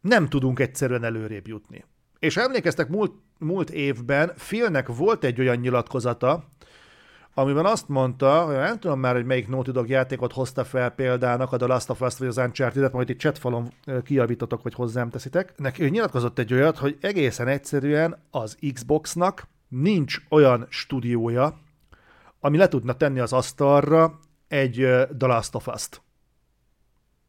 A: Nem tudunk egyszerűen előrébb jutni. És emlékeztek, múlt, múlt évben Philnek volt egy olyan nyilatkozata, amiben azt mondta, hogy nem tudom már, hogy melyik Naughty Dog játékot hozta fel példának, a The Last of Us vagy az Uncharted-et, majd itt chatfalon kijavítotok, vagy hozzám teszitek. Neki ő nyilatkozott egy olyat, hogy egészen egyszerűen az Xboxnak nincs olyan stúdiója, ami le tudna tenni az asztalra egy The Last of Us-t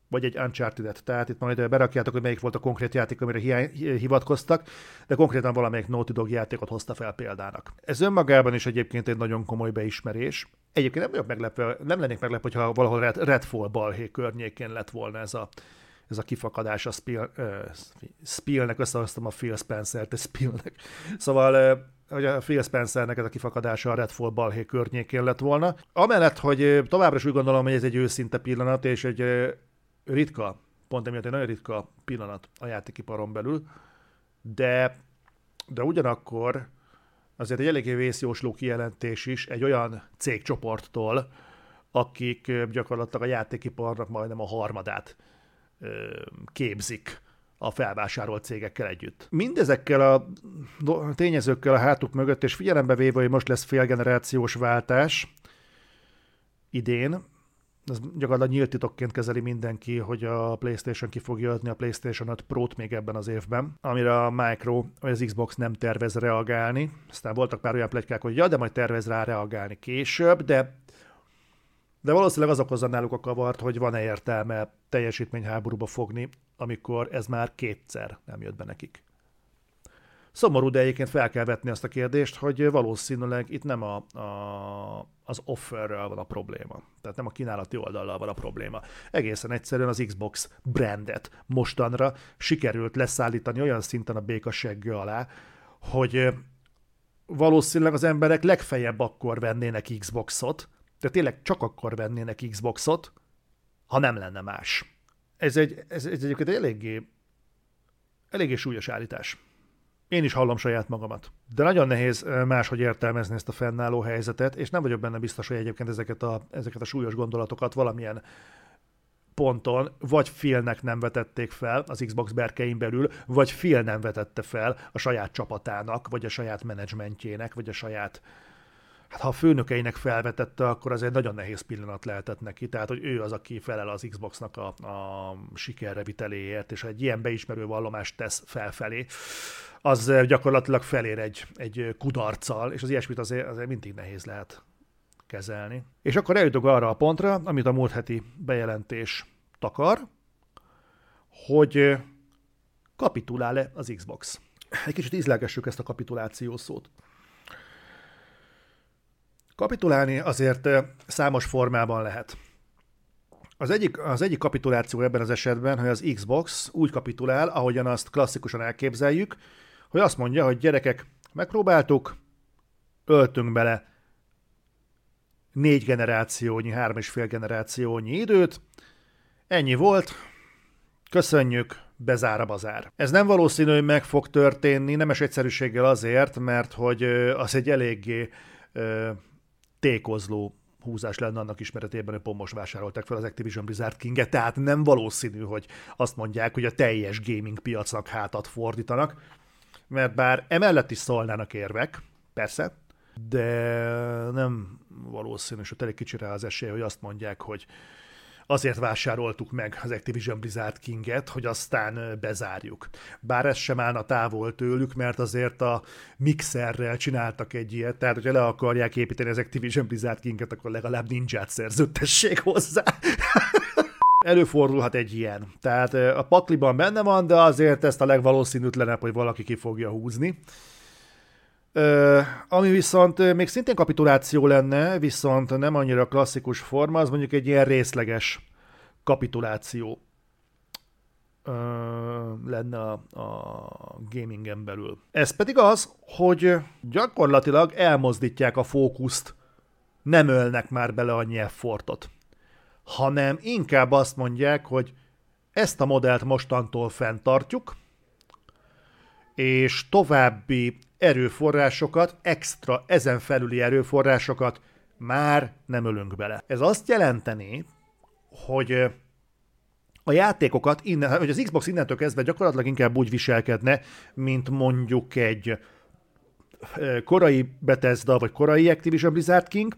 A: vagy egy Uncharted-et. Tehát itt majd berakjátok, hogy melyik volt a konkrét játék, amire hi- hivatkoztak, de konkrétan valamelyik Naughty Dog játékot hozta fel példának. Ez önmagában is egyébként egy nagyon komoly beismerés. Egyébként nem vagyok meglepve, nem lennék meglepve, hogyha valahol Red, Redfall balhé környékén lett volna ez a, ez a kifakadás a Spiel, uh, Spielnek, összehoztam a Phil Spencer-t, Spielnek. Szóval uh, hogy a Phil Spencernek ez a kifakadása a Redfall balhé környékén lett volna. Amellett, hogy továbbra is úgy gondolom, hogy ez egy őszinte pillanat, és egy ritka, pont emiatt egy nagyon ritka pillanat a játékiparon belül, de, de ugyanakkor azért egy eléggé vészjósló kijelentés is egy olyan cégcsoporttól, akik gyakorlatilag a játékiparnak majdnem a harmadát képzik a felvásárolt cégekkel együtt. Mindezekkel a tényezőkkel a hátuk mögött, és figyelembe véve, hogy most lesz félgenerációs váltás idén, ez gyakorlatilag nyílt titokként kezeli mindenki, hogy a PlayStation ki fogja adni a PlayStation 5 Pro-t még ebben az évben, amire a Micro vagy az Xbox nem tervez reagálni. Aztán voltak pár olyan plegykák, hogy ja, de majd tervez rá reagálni később, de de valószínűleg az okozza náluk a kavart, hogy van-e értelme teljesítményháborúba fogni, amikor ez már kétszer nem jött be nekik. Szomorú, de egyébként fel kell vetni azt a kérdést, hogy valószínűleg itt nem a, a, az offerrel van a probléma. Tehát nem a kínálati oldallal van a probléma. Egészen egyszerűen az Xbox brandet mostanra sikerült leszállítani olyan szinten a békasegge alá, hogy valószínűleg az emberek legfeljebb akkor vennének Xboxot, tehát tényleg csak akkor vennének Xboxot, ha nem lenne más. Ez egy, ez, ez egyébként eléggé, eléggé súlyos állítás. Én is hallom saját magamat. De nagyon nehéz máshogy értelmezni ezt a fennálló helyzetet, és nem vagyok benne biztos, hogy egyébként ezeket a, ezeket a súlyos gondolatokat valamilyen ponton vagy Philnek nem vetették fel az Xbox berkein belül, vagy Phil nem vetette fel a saját csapatának, vagy a saját menedzsmentjének, vagy a saját hát ha a főnökeinek felvetette, akkor az egy nagyon nehéz pillanat lehetett neki. Tehát, hogy ő az, aki felel az Xboxnak a, a sikerreviteléért, és ha egy ilyen beismerő vallomást tesz felfelé, az gyakorlatilag felér egy, egy kudarccal, és az ilyesmit azért, azért mindig nehéz lehet kezelni. És akkor eljutok arra a pontra, amit a múlt heti bejelentés takar, hogy kapitulál-e az Xbox. Egy kicsit ízlelgessük ezt a kapituláció szót. Kapitulálni azért számos formában lehet. Az egyik, az egyik kapituláció ebben az esetben, hogy az Xbox úgy kapitulál, ahogyan azt klasszikusan elképzeljük, hogy azt mondja, hogy gyerekek, megpróbáltuk, öltünk bele négy generációnyi, három és fél generációnyi időt, ennyi volt, köszönjük, bezár a bazár. Ez nem valószínű, hogy meg fog történni, nemes egyszerűséggel azért, mert hogy az egy eléggé tékozló húzás lenne annak ismeretében, hogy pont most vásárolták fel az Activision Blizzard King-et, tehát nem valószínű, hogy azt mondják, hogy a teljes gaming piacnak hátat fordítanak, mert bár emellett is szólnának érvek, persze, de nem valószínű, hogy elég kicsire az esély, hogy azt mondják, hogy azért vásároltuk meg az Activision Blizzard King-et, hogy aztán bezárjuk. Bár ez sem állna távol tőlük, mert azért a mixerrel csináltak egy ilyet, tehát hogyha le akarják építeni az Activision Blizzard King-et, akkor legalább ninját szerződtessék hozzá. Előfordulhat egy ilyen. Tehát a pakliban benne van, de azért ezt a legvalószínűtlenebb, hogy valaki ki fogja húzni. Ami viszont még szintén kapituláció lenne, viszont nem annyira klasszikus forma, az mondjuk egy ilyen részleges kapituláció lenne a, a gamingen belül. Ez pedig az, hogy gyakorlatilag elmozdítják a fókuszt, nem ölnek már bele annyi effortot, hanem inkább azt mondják, hogy ezt a modellt mostantól fenntartjuk, és további erőforrásokat, extra, ezen felüli erőforrásokat már nem ölünk bele. Ez azt jelenteni, hogy a játékokat, innen, hogy az Xbox innentől kezdve gyakorlatilag inkább úgy viselkedne, mint mondjuk egy korai Bethesda, vagy korai Activision Blizzard King,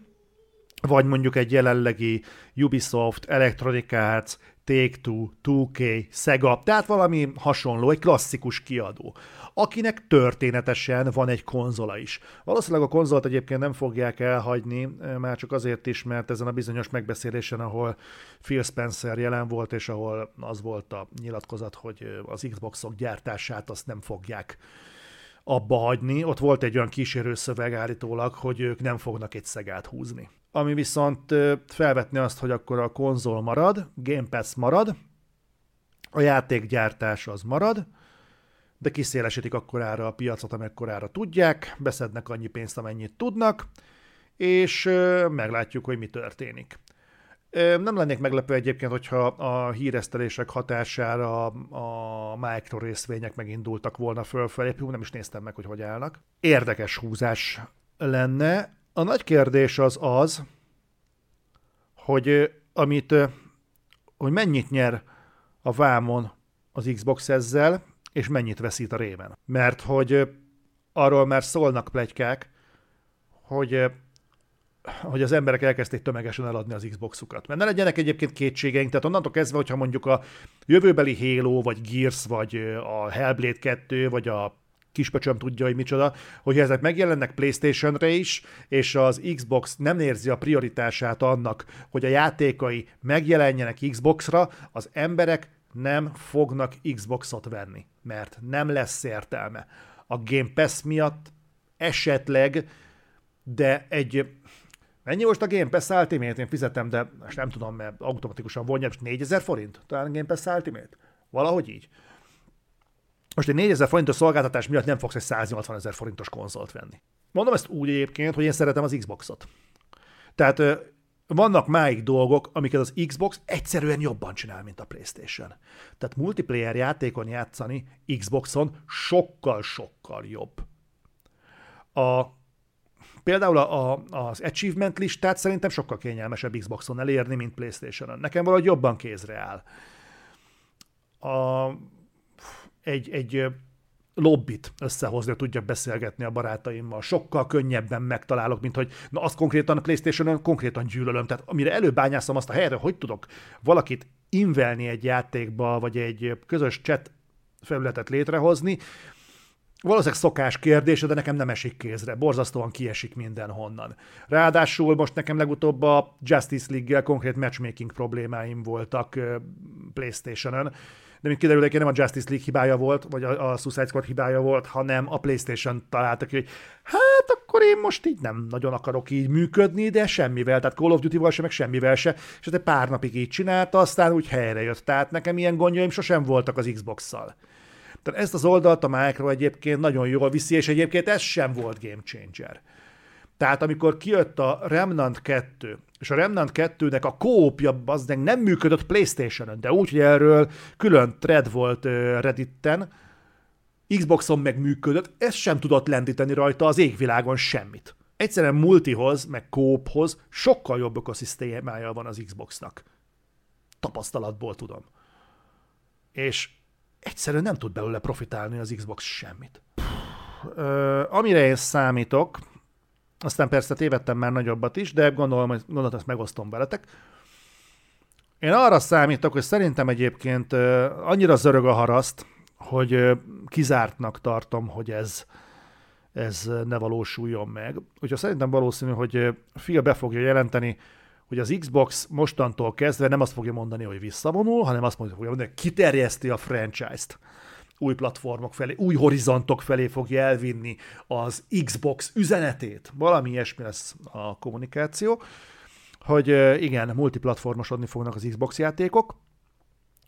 A: vagy mondjuk egy jelenlegi Ubisoft, Electronic Arts, Take-Two, 2K, Sega, tehát valami hasonló, egy klasszikus kiadó, akinek történetesen van egy konzola is. Valószínűleg a konzolt egyébként nem fogják elhagyni, eh, már csak azért is, mert ezen a bizonyos megbeszélésen, ahol Phil Spencer jelen volt, és ahol az volt a nyilatkozat, hogy eh, az Xboxok gyártását azt nem fogják abba hagyni. Ott volt egy olyan kísérő szöveg állítólag, hogy ők nem fognak egy szegát húzni. Ami viszont felvetni azt, hogy akkor a konzol marad, Game Pass marad, a játékgyártás az marad, de kiszélesítik akkorára a piacot, amekkorára tudják, beszednek annyi pénzt, amennyit tudnak, és meglátjuk, hogy mi történik. Nem lennék meglepő egyébként, hogyha a híresztelések hatására a micro részvények megindultak volna fölfelé, nem is néztem meg, hogy hogy állnak. Érdekes húzás lenne. A nagy kérdés az az, hogy amit, hogy mennyit nyer a vámon az Xbox ezzel, és mennyit veszít a rémen. Mert hogy arról már szólnak plegykák, hogy hogy az emberek elkezdték tömegesen eladni az Xboxukat. Mert ne legyenek egyébként kétségeink, tehát onnantól kezdve, hogyha mondjuk a jövőbeli Halo, vagy Gears, vagy a Hellblade 2, vagy a kispöcsöm tudja, hogy micsoda, hogy ezek megjelennek PlayStation-re is, és az Xbox nem érzi a prioritását annak, hogy a játékai megjelenjenek Xbox-ra, az emberek nem fognak Xboxot venni, mert nem lesz értelme. a Game Pass miatt esetleg, de egy Mennyi most a Game Pass Ultimate? Én fizetem, de most nem tudom, mert automatikusan vonja, most 4000 forint talán Game Pass Ultimate? Valahogy így. Most egy 4000 forintos szolgáltatás miatt nem fogsz egy 180 ezer forintos konzolt venni. Mondom ezt úgy egyébként, hogy én szeretem az Xboxot. Tehát vannak máig dolgok, amiket az Xbox egyszerűen jobban csinál, mint a PlayStation. Tehát multiplayer játékon játszani Xboxon sokkal-sokkal jobb. A, például a, a, az achievement listát szerintem sokkal kényelmesebb Xboxon elérni, mint PlayStation-on. Nekem valahogy jobban kézre áll. A, egy, egy lobbit összehozni, hogy tudjak beszélgetni a barátaimmal. Sokkal könnyebben megtalálok, mint hogy na azt konkrétan a Playstation-on konkrétan gyűlölöm. Tehát amire előbányászom azt a helyre, hogy tudok valakit invelni egy játékba, vagy egy közös chat felületet létrehozni, Valószínűleg szokás kérdése, de nekem nem esik kézre. Borzasztóan kiesik mindenhonnan. Ráadásul most nekem legutóbb a Justice League-gel konkrét matchmaking problémáim voltak PlayStation-ön, de mint kiderült, hogy nem a Justice League hibája volt, vagy a, a Suicide Squad hibája volt, hanem a PlayStation találta ki, hogy hát akkor én most így nem nagyon akarok így működni, de semmivel, tehát Call of Duty-val sem, meg semmivel se, és egy pár napig így csinálta, aztán úgy helyre jött. Tehát nekem ilyen gondjaim sosem voltak az Xbox-szal. Tehát ezt az oldalt a Micro egyébként nagyon jól viszi, és egyébként ez sem volt game changer. Tehát amikor kijött a Remnant 2, és a Remnant 2-nek a kópja az nem működött Playstation-on, de úgy, hogy erről külön thread volt Redditen, Xboxon meg működött, ez sem tudott lendíteni rajta az égvilágon semmit. Egyszerűen multihoz, meg kóphoz sokkal jobb ökoszisztémája van az Xboxnak. Tapasztalatból tudom. És egyszerűen nem tud belőle profitálni az Xbox semmit. Ö, amire én számítok, aztán persze tévedtem már nagyobbat is, de gondolom, hogy gondolom, ezt megosztom veletek. Én arra számítok, hogy szerintem egyébként annyira zörög a haraszt, hogy kizártnak tartom, hogy ez, ez ne valósuljon meg. Úgyhogy szerintem valószínű, hogy Phil be fogja jelenteni, hogy az Xbox mostantól kezdve nem azt fogja mondani, hogy visszavonul, hanem azt fogja mondani, hogy kiterjeszti a franchise-t új platformok felé, új horizontok felé fogja elvinni az Xbox üzenetét. Valami ilyesmi lesz a kommunikáció, hogy igen, multiplatformosodni fognak az Xbox játékok,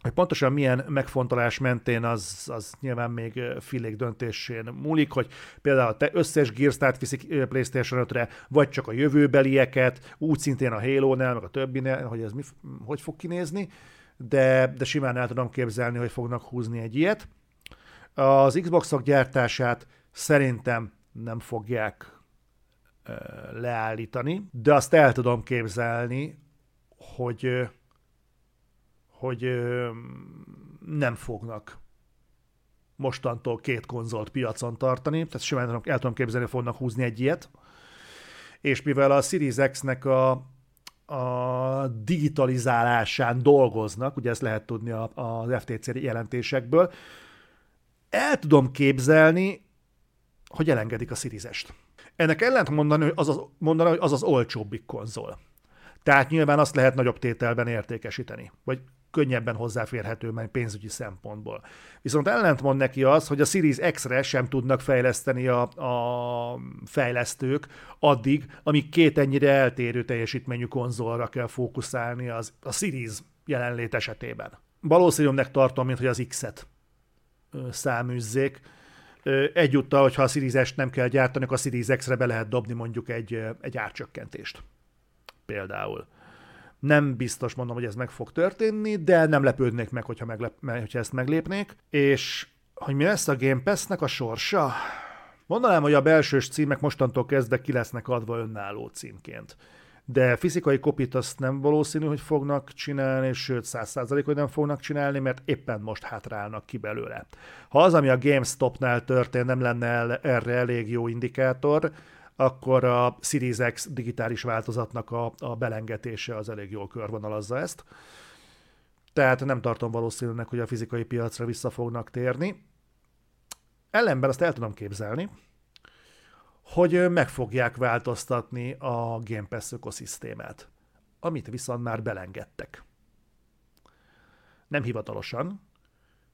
A: hogy pontosan milyen megfontolás mentén, az, az nyilván még filék döntésén múlik, hogy például te összes Gears átviszik PlayStation 5-re, vagy csak a jövőbelieket, úgy szintén a Halo-nál, meg a többinél, hogy ez mi, hogy fog kinézni, de, de simán el tudom képzelni, hogy fognak húzni egy ilyet. Az Xboxok gyártását szerintem nem fogják leállítani, de azt el tudom képzelni, hogy hogy nem fognak mostantól két konzolt piacon tartani, tehát simán el tudom képzelni, hogy fognak húzni egy ilyet, és mivel a Series X-nek a, a digitalizálásán dolgoznak, ugye ezt lehet tudni az FTC jelentésekből, el tudom képzelni, hogy elengedik a series Ennek ellent mondani, az az, mondani, hogy az az olcsóbbik konzol. Tehát nyilván azt lehet nagyobb tételben értékesíteni, vagy könnyebben hozzáférhető meg pénzügyi szempontból. Viszont ellentmond neki az, hogy a Series X-re sem tudnak fejleszteni a, a fejlesztők addig, amíg két ennyire eltérő teljesítményű konzolra kell fókuszálni az, a Series jelenlét esetében. Valószínűleg tartom, mint hogy az X-et száműzzék. Egyúttal, hogyha a Series S nem kell gyártani, akkor a Series X-re be lehet dobni mondjuk egy, egy árcsökkentést. Például. Nem biztos mondom, hogy ez meg fog történni, de nem lepődnék meg, hogyha, meglep, hogyha ezt meglépnék. És hogy mi lesz a Game Pass-nek a sorsa? Mondanám, hogy a belsős címek mostantól kezdve ki lesznek adva önálló címként de fizikai kopit azt nem valószínű, hogy fognak csinálni, sőt, száz százalék, hogy nem fognak csinálni, mert éppen most hátrálnak ki belőle. Ha az, ami a GameStop-nál történt, nem lenne erre elég jó indikátor, akkor a Series X digitális változatnak a, a belengetése az elég jól körvonalazza ezt. Tehát nem tartom valószínűnek, hogy a fizikai piacra vissza fognak térni. Ellenben azt el tudom képzelni, hogy meg fogják változtatni a Game Pass ökoszisztémát, amit viszont már belengedtek. Nem hivatalosan,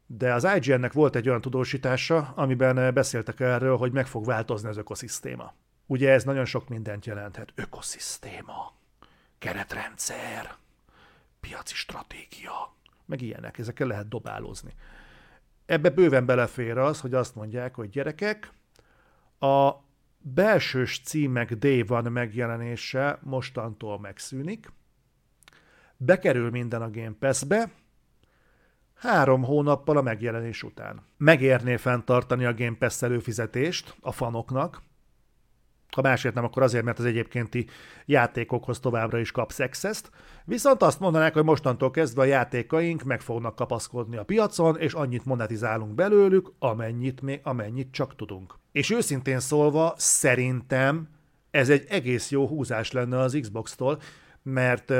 A: de az IGN-nek volt egy olyan tudósítása, amiben beszéltek erről, hogy meg fog változni az ökoszisztéma. Ugye ez nagyon sok mindent jelenthet. Ökoszisztéma, keretrendszer, piaci stratégia, meg ilyenek, ezekkel lehet dobálózni. Ebbe bőven belefér az, hogy azt mondják, hogy gyerekek, a belsős címek Day van megjelenése mostantól megszűnik, bekerül minden a Game Pass-be, három hónappal a megjelenés után. Megérné fenntartani a Game Pass előfizetést a fanoknak, ha másért nem, akkor azért, mert az egyébkénti játékokhoz továbbra is kapsz access Viszont azt mondanák, hogy mostantól kezdve a játékaink meg fognak kapaszkodni a piacon, és annyit monetizálunk belőlük, amennyit, még, amennyit csak tudunk. És őszintén szólva, szerintem ez egy egész jó húzás lenne az Xbox-tól, mert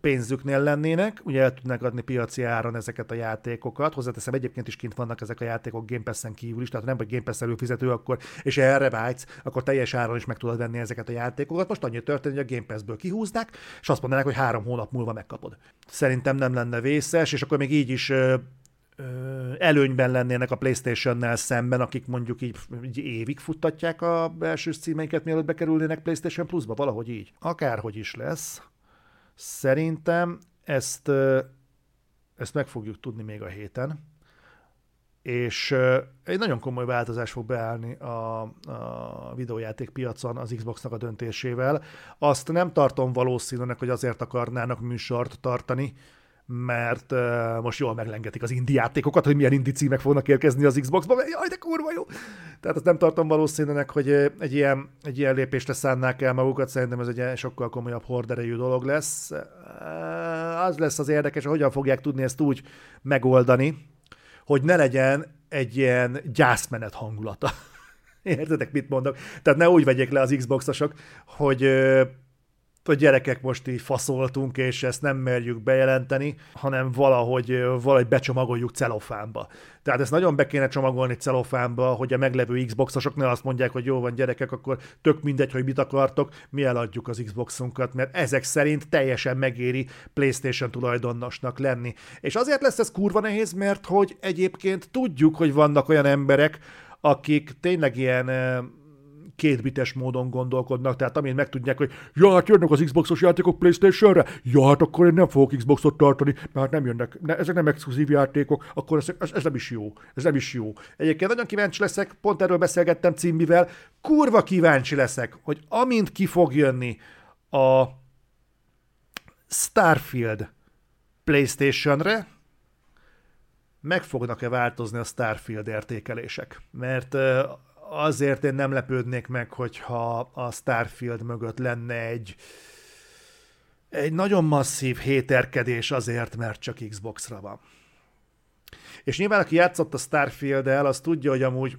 A: pénzüknél lennének, ugye el tudnak adni piaci áron ezeket a játékokat. Hozzáteszem, egyébként is kint vannak ezek a játékok Game Pass-en kívül is, tehát nem vagy Game Pass előfizető, akkor, és erre vágysz, akkor teljes áron is meg tudod venni ezeket a játékokat. Most annyi történik, hogy a Game Pass-ből kihúznák, és azt mondanák, hogy három hónap múlva megkapod. Szerintem nem lenne vészes, és akkor még így is előnyben lennének a PlayStation-nel szemben, akik mondjuk így, így évig futtatják a belső címeiket, mielőtt bekerülnének PlayStation Plus-ba, valahogy így. Akárhogy is lesz Szerintem ezt, ezt meg fogjuk tudni még a héten, és egy nagyon komoly változás fog beállni a, a videójáték piacon az Xboxnak a döntésével. Azt nem tartom valószínűnek, hogy azért akarnának műsort tartani, mert uh, most jól meglengetik az indi játékokat, hogy milyen indi címek fognak érkezni az Xbox-ba, jaj, de kurva jó! Tehát azt nem tartom valószínűnek, hogy egy ilyen, egy ilyen lépésre szánnák el magukat, szerintem ez egy sokkal komolyabb horderejű dolog lesz. Uh, az lesz az érdekes, hogy hogyan fogják tudni ezt úgy megoldani, hogy ne legyen egy ilyen gyászmenet hangulata. Értetek, mit mondok? Tehát ne úgy vegyék le az Xboxosok, hogy hogy gyerekek most így faszoltunk, és ezt nem merjük bejelenteni, hanem valahogy, valahogy becsomagoljuk celofánba. Tehát ezt nagyon be kéne csomagolni celofánba, hogy a meglevő Xboxosok ne azt mondják, hogy jó van gyerekek, akkor tök mindegy, hogy mit akartok, mi eladjuk az Xboxunkat, mert ezek szerint teljesen megéri PlayStation tulajdonosnak lenni. És azért lesz ez kurva nehéz, mert hogy egyébként tudjuk, hogy vannak olyan emberek, akik tényleg ilyen kétbites módon gondolkodnak, tehát amint megtudják, hogy ja, hát jönnek az Xboxos játékok Playstation-re, ja, hát akkor én nem fogok Xboxot tartani, mert nem jönnek, ne, ezek nem exkluzív játékok, akkor ez, ez, ez, nem is jó, ez nem is jó. Egyébként nagyon kíváncsi leszek, pont erről beszélgettem címmivel, kurva kíváncsi leszek, hogy amint ki fog jönni a Starfield PlayStation-re, meg fognak-e változni a Starfield értékelések. Mert azért én nem lepődnék meg, hogyha a Starfield mögött lenne egy, egy nagyon masszív héterkedés azért, mert csak Xbox-ra van. És nyilván, aki játszott a Starfield-el, az tudja, hogy amúgy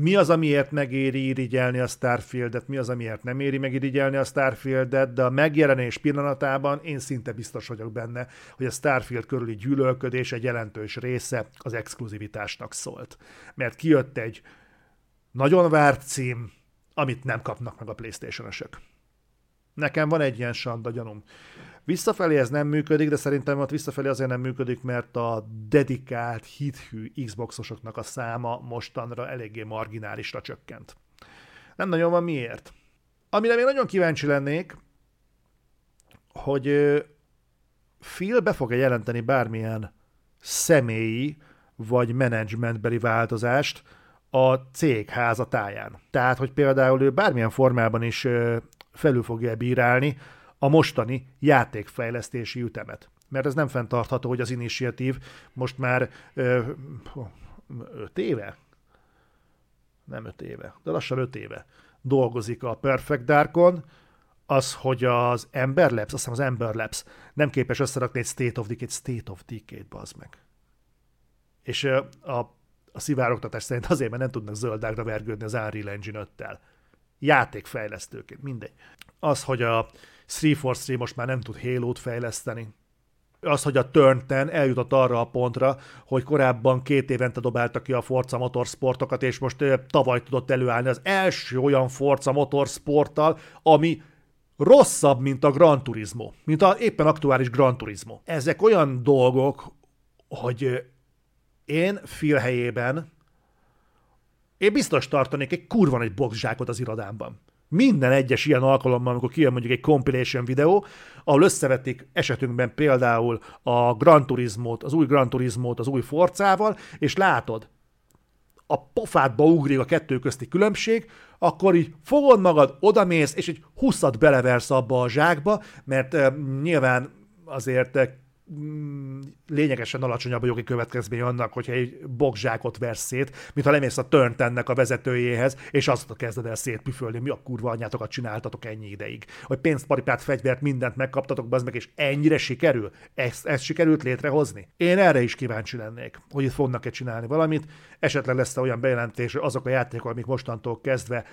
A: mi az, amiért megéri irigyelni a Starfieldet, mi az, amiért nem éri megirigyelni a Starfieldet, de a megjelenés pillanatában én szinte biztos vagyok benne, hogy a Starfield körüli gyűlölködés egy jelentős része az exkluzivitásnak szólt. Mert kijött egy nagyon várt cím, amit nem kapnak meg a Playstation-ösök. Nekem van egy ilyen sanda gyanúm. Visszafelé ez nem működik, de szerintem ott visszafelé azért nem működik, mert a dedikált, hithű Xboxosoknak a száma mostanra eléggé marginálisra csökkent. Nem nagyon van miért. Amire még nagyon kíváncsi lennék, hogy Phil be fog-e jelenteni bármilyen személyi vagy menedzsmentbeli változást, a cég házatáján. Tehát, hogy például ő bármilyen formában is felül fogja bírálni a mostani játékfejlesztési ütemet. Mert ez nem fenntartható, hogy az initiatív most már ö, öt éve? Nem öt éve, de lassan öt éve dolgozik a Perfect Darkon, az, hogy az Ember Labs, azt hiszem az Ember Labs nem képes összerakni egy State of Decay, State of Decay-t, meg. És a a szivárogtatás szerint azért, mert nem tudnak zöldágra vergődni az Unreal Engine 5-tel. Játékfejlesztőként, mindegy. Az, hogy a 343 most már nem tud Halo-t fejleszteni, az, hogy a Turn 10 eljutott arra a pontra, hogy korábban két évente dobáltak ki a Forza Motorsportokat, és most tavaly tudott előállni az első olyan Forza Motorsporttal, ami rosszabb, mint a Gran Turismo, mint a éppen aktuális Gran Turismo. Ezek olyan dolgok, hogy én Phil helyében én biztos tartanék egy kurva egy boxzsákot az irodámban. Minden egyes ilyen alkalommal, amikor kijön mondjuk egy compilation videó, ahol összevetik esetünkben például a Gran Turismo-t, az új Gran Turismo-t az új Forcával, és látod, a pofádba ugrik a kettő közti különbség, akkor így fogod magad, odamész, és egy huszat beleversz abba a zsákba, mert uh, nyilván azért lényegesen alacsonyabb a jogi következmény annak, hogyha egy bokzsákot versz szét, mint ha lemész a Turntennek a vezetőjéhez, és azt kezded el szétpüfölni, mi a kurva anyátokat csináltatok ennyi ideig. Hogy pénzt, paripát, fegyvert, mindent megkaptatok, az meg, és ennyire sikerül? Ezt, ezt sikerült létrehozni? Én erre is kíváncsi lennék, hogy itt fognak-e csinálni valamit. Esetleg lesz olyan bejelentés, hogy azok a játékok, amik mostantól kezdve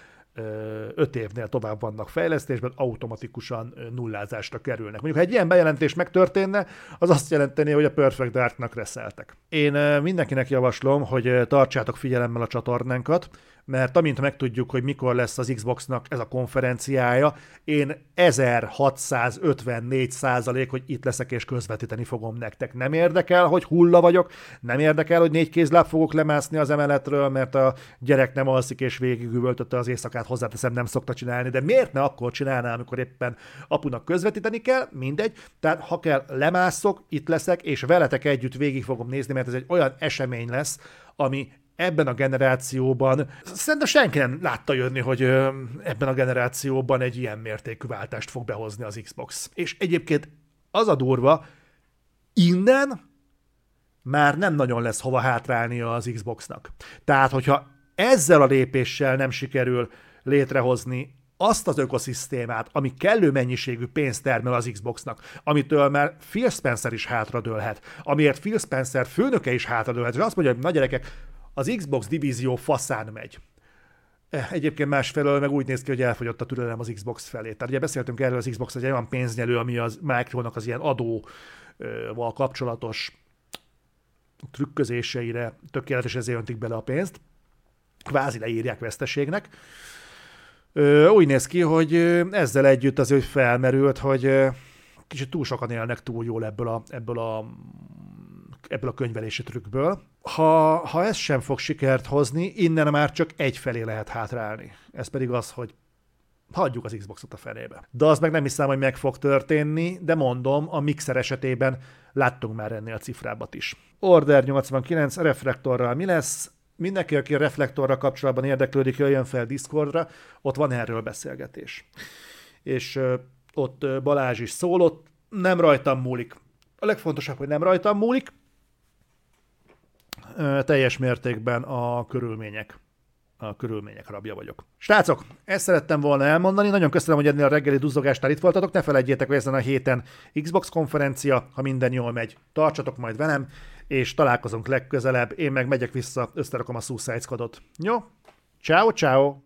A: öt évnél tovább vannak fejlesztésben, automatikusan nullázásra kerülnek. Mondjuk, ha egy ilyen bejelentés megtörténne, az azt jelenteni, hogy a Perfect Dark-nak reszeltek. Én mindenkinek javaslom, hogy tartsátok figyelemmel a csatornánkat, mert amint megtudjuk, hogy mikor lesz az Xboxnak ez a konferenciája, én 1654 százalék, hogy itt leszek és közvetíteni fogom nektek. Nem érdekel, hogy hulla vagyok, nem érdekel, hogy négy kézláb fogok lemászni az emeletről, mert a gyerek nem alszik és végigüvöltötte az éjszakát, hozzáteszem, nem szokta csinálni, de miért ne akkor csinálná, amikor éppen apunak közvetíteni kell, mindegy. Tehát ha kell, lemászok, itt leszek, és veletek együtt végig fogom nézni, mert ez egy olyan esemény lesz, ami ebben a generációban, szerintem senki nem látta jönni, hogy ebben a generációban egy ilyen mértékű váltást fog behozni az Xbox. És egyébként az a durva, innen már nem nagyon lesz hova hátrálnia az Xboxnak. Tehát, hogyha ezzel a lépéssel nem sikerül létrehozni azt az ökoszisztémát, ami kellő mennyiségű pénzt termel az Xboxnak, amitől már Phil Spencer is hátradőlhet, amiért Phil Spencer főnöke is hátradőlhet, és azt mondja, hogy nagy gyerekek, az Xbox divízió faszán megy. Eh, egyébként másfelől meg úgy néz ki, hogy elfogyott a türelem az Xbox felé. Tehát ugye beszéltünk erről, az Xbox egy olyan pénznyelő, ami az Micronak az ilyen adóval kapcsolatos trükközéseire tökéletes ezért öntik bele a pénzt. Kvázi leírják veszteségnek. Úgy néz ki, hogy ezzel együtt az ő felmerült, hogy kicsit túl sokan élnek túl jól ebből a, ebből a ebből a könyvelési trükkből. Ha, ha ez sem fog sikert hozni, innen már csak egy felé lehet hátrálni. Ez pedig az, hogy hagyjuk az Xboxot a fenébe. De az meg nem hiszem, hogy meg fog történni, de mondom, a Mixer esetében láttunk már ennél a cifrábat is. Order 89 reflektorral mi lesz? Mindenki, aki a reflektorral kapcsolatban érdeklődik, jöjjön fel Discordra, ott van erről beszélgetés. És ott Balázs is szólott, nem rajtam múlik. A legfontosabb, hogy nem rajtam múlik, teljes mértékben a körülmények a körülmények rabja vagyok. Srácok, ezt szerettem volna elmondani, nagyon köszönöm, hogy ennél a reggeli duzzogásnál itt voltatok, ne felejtjétek, hogy ezen a héten Xbox konferencia, ha minden jól megy, tartsatok majd velem, és találkozunk legközelebb, én meg megyek vissza, összerakom a Suicide Squadot. Jó? Ciao, ciao!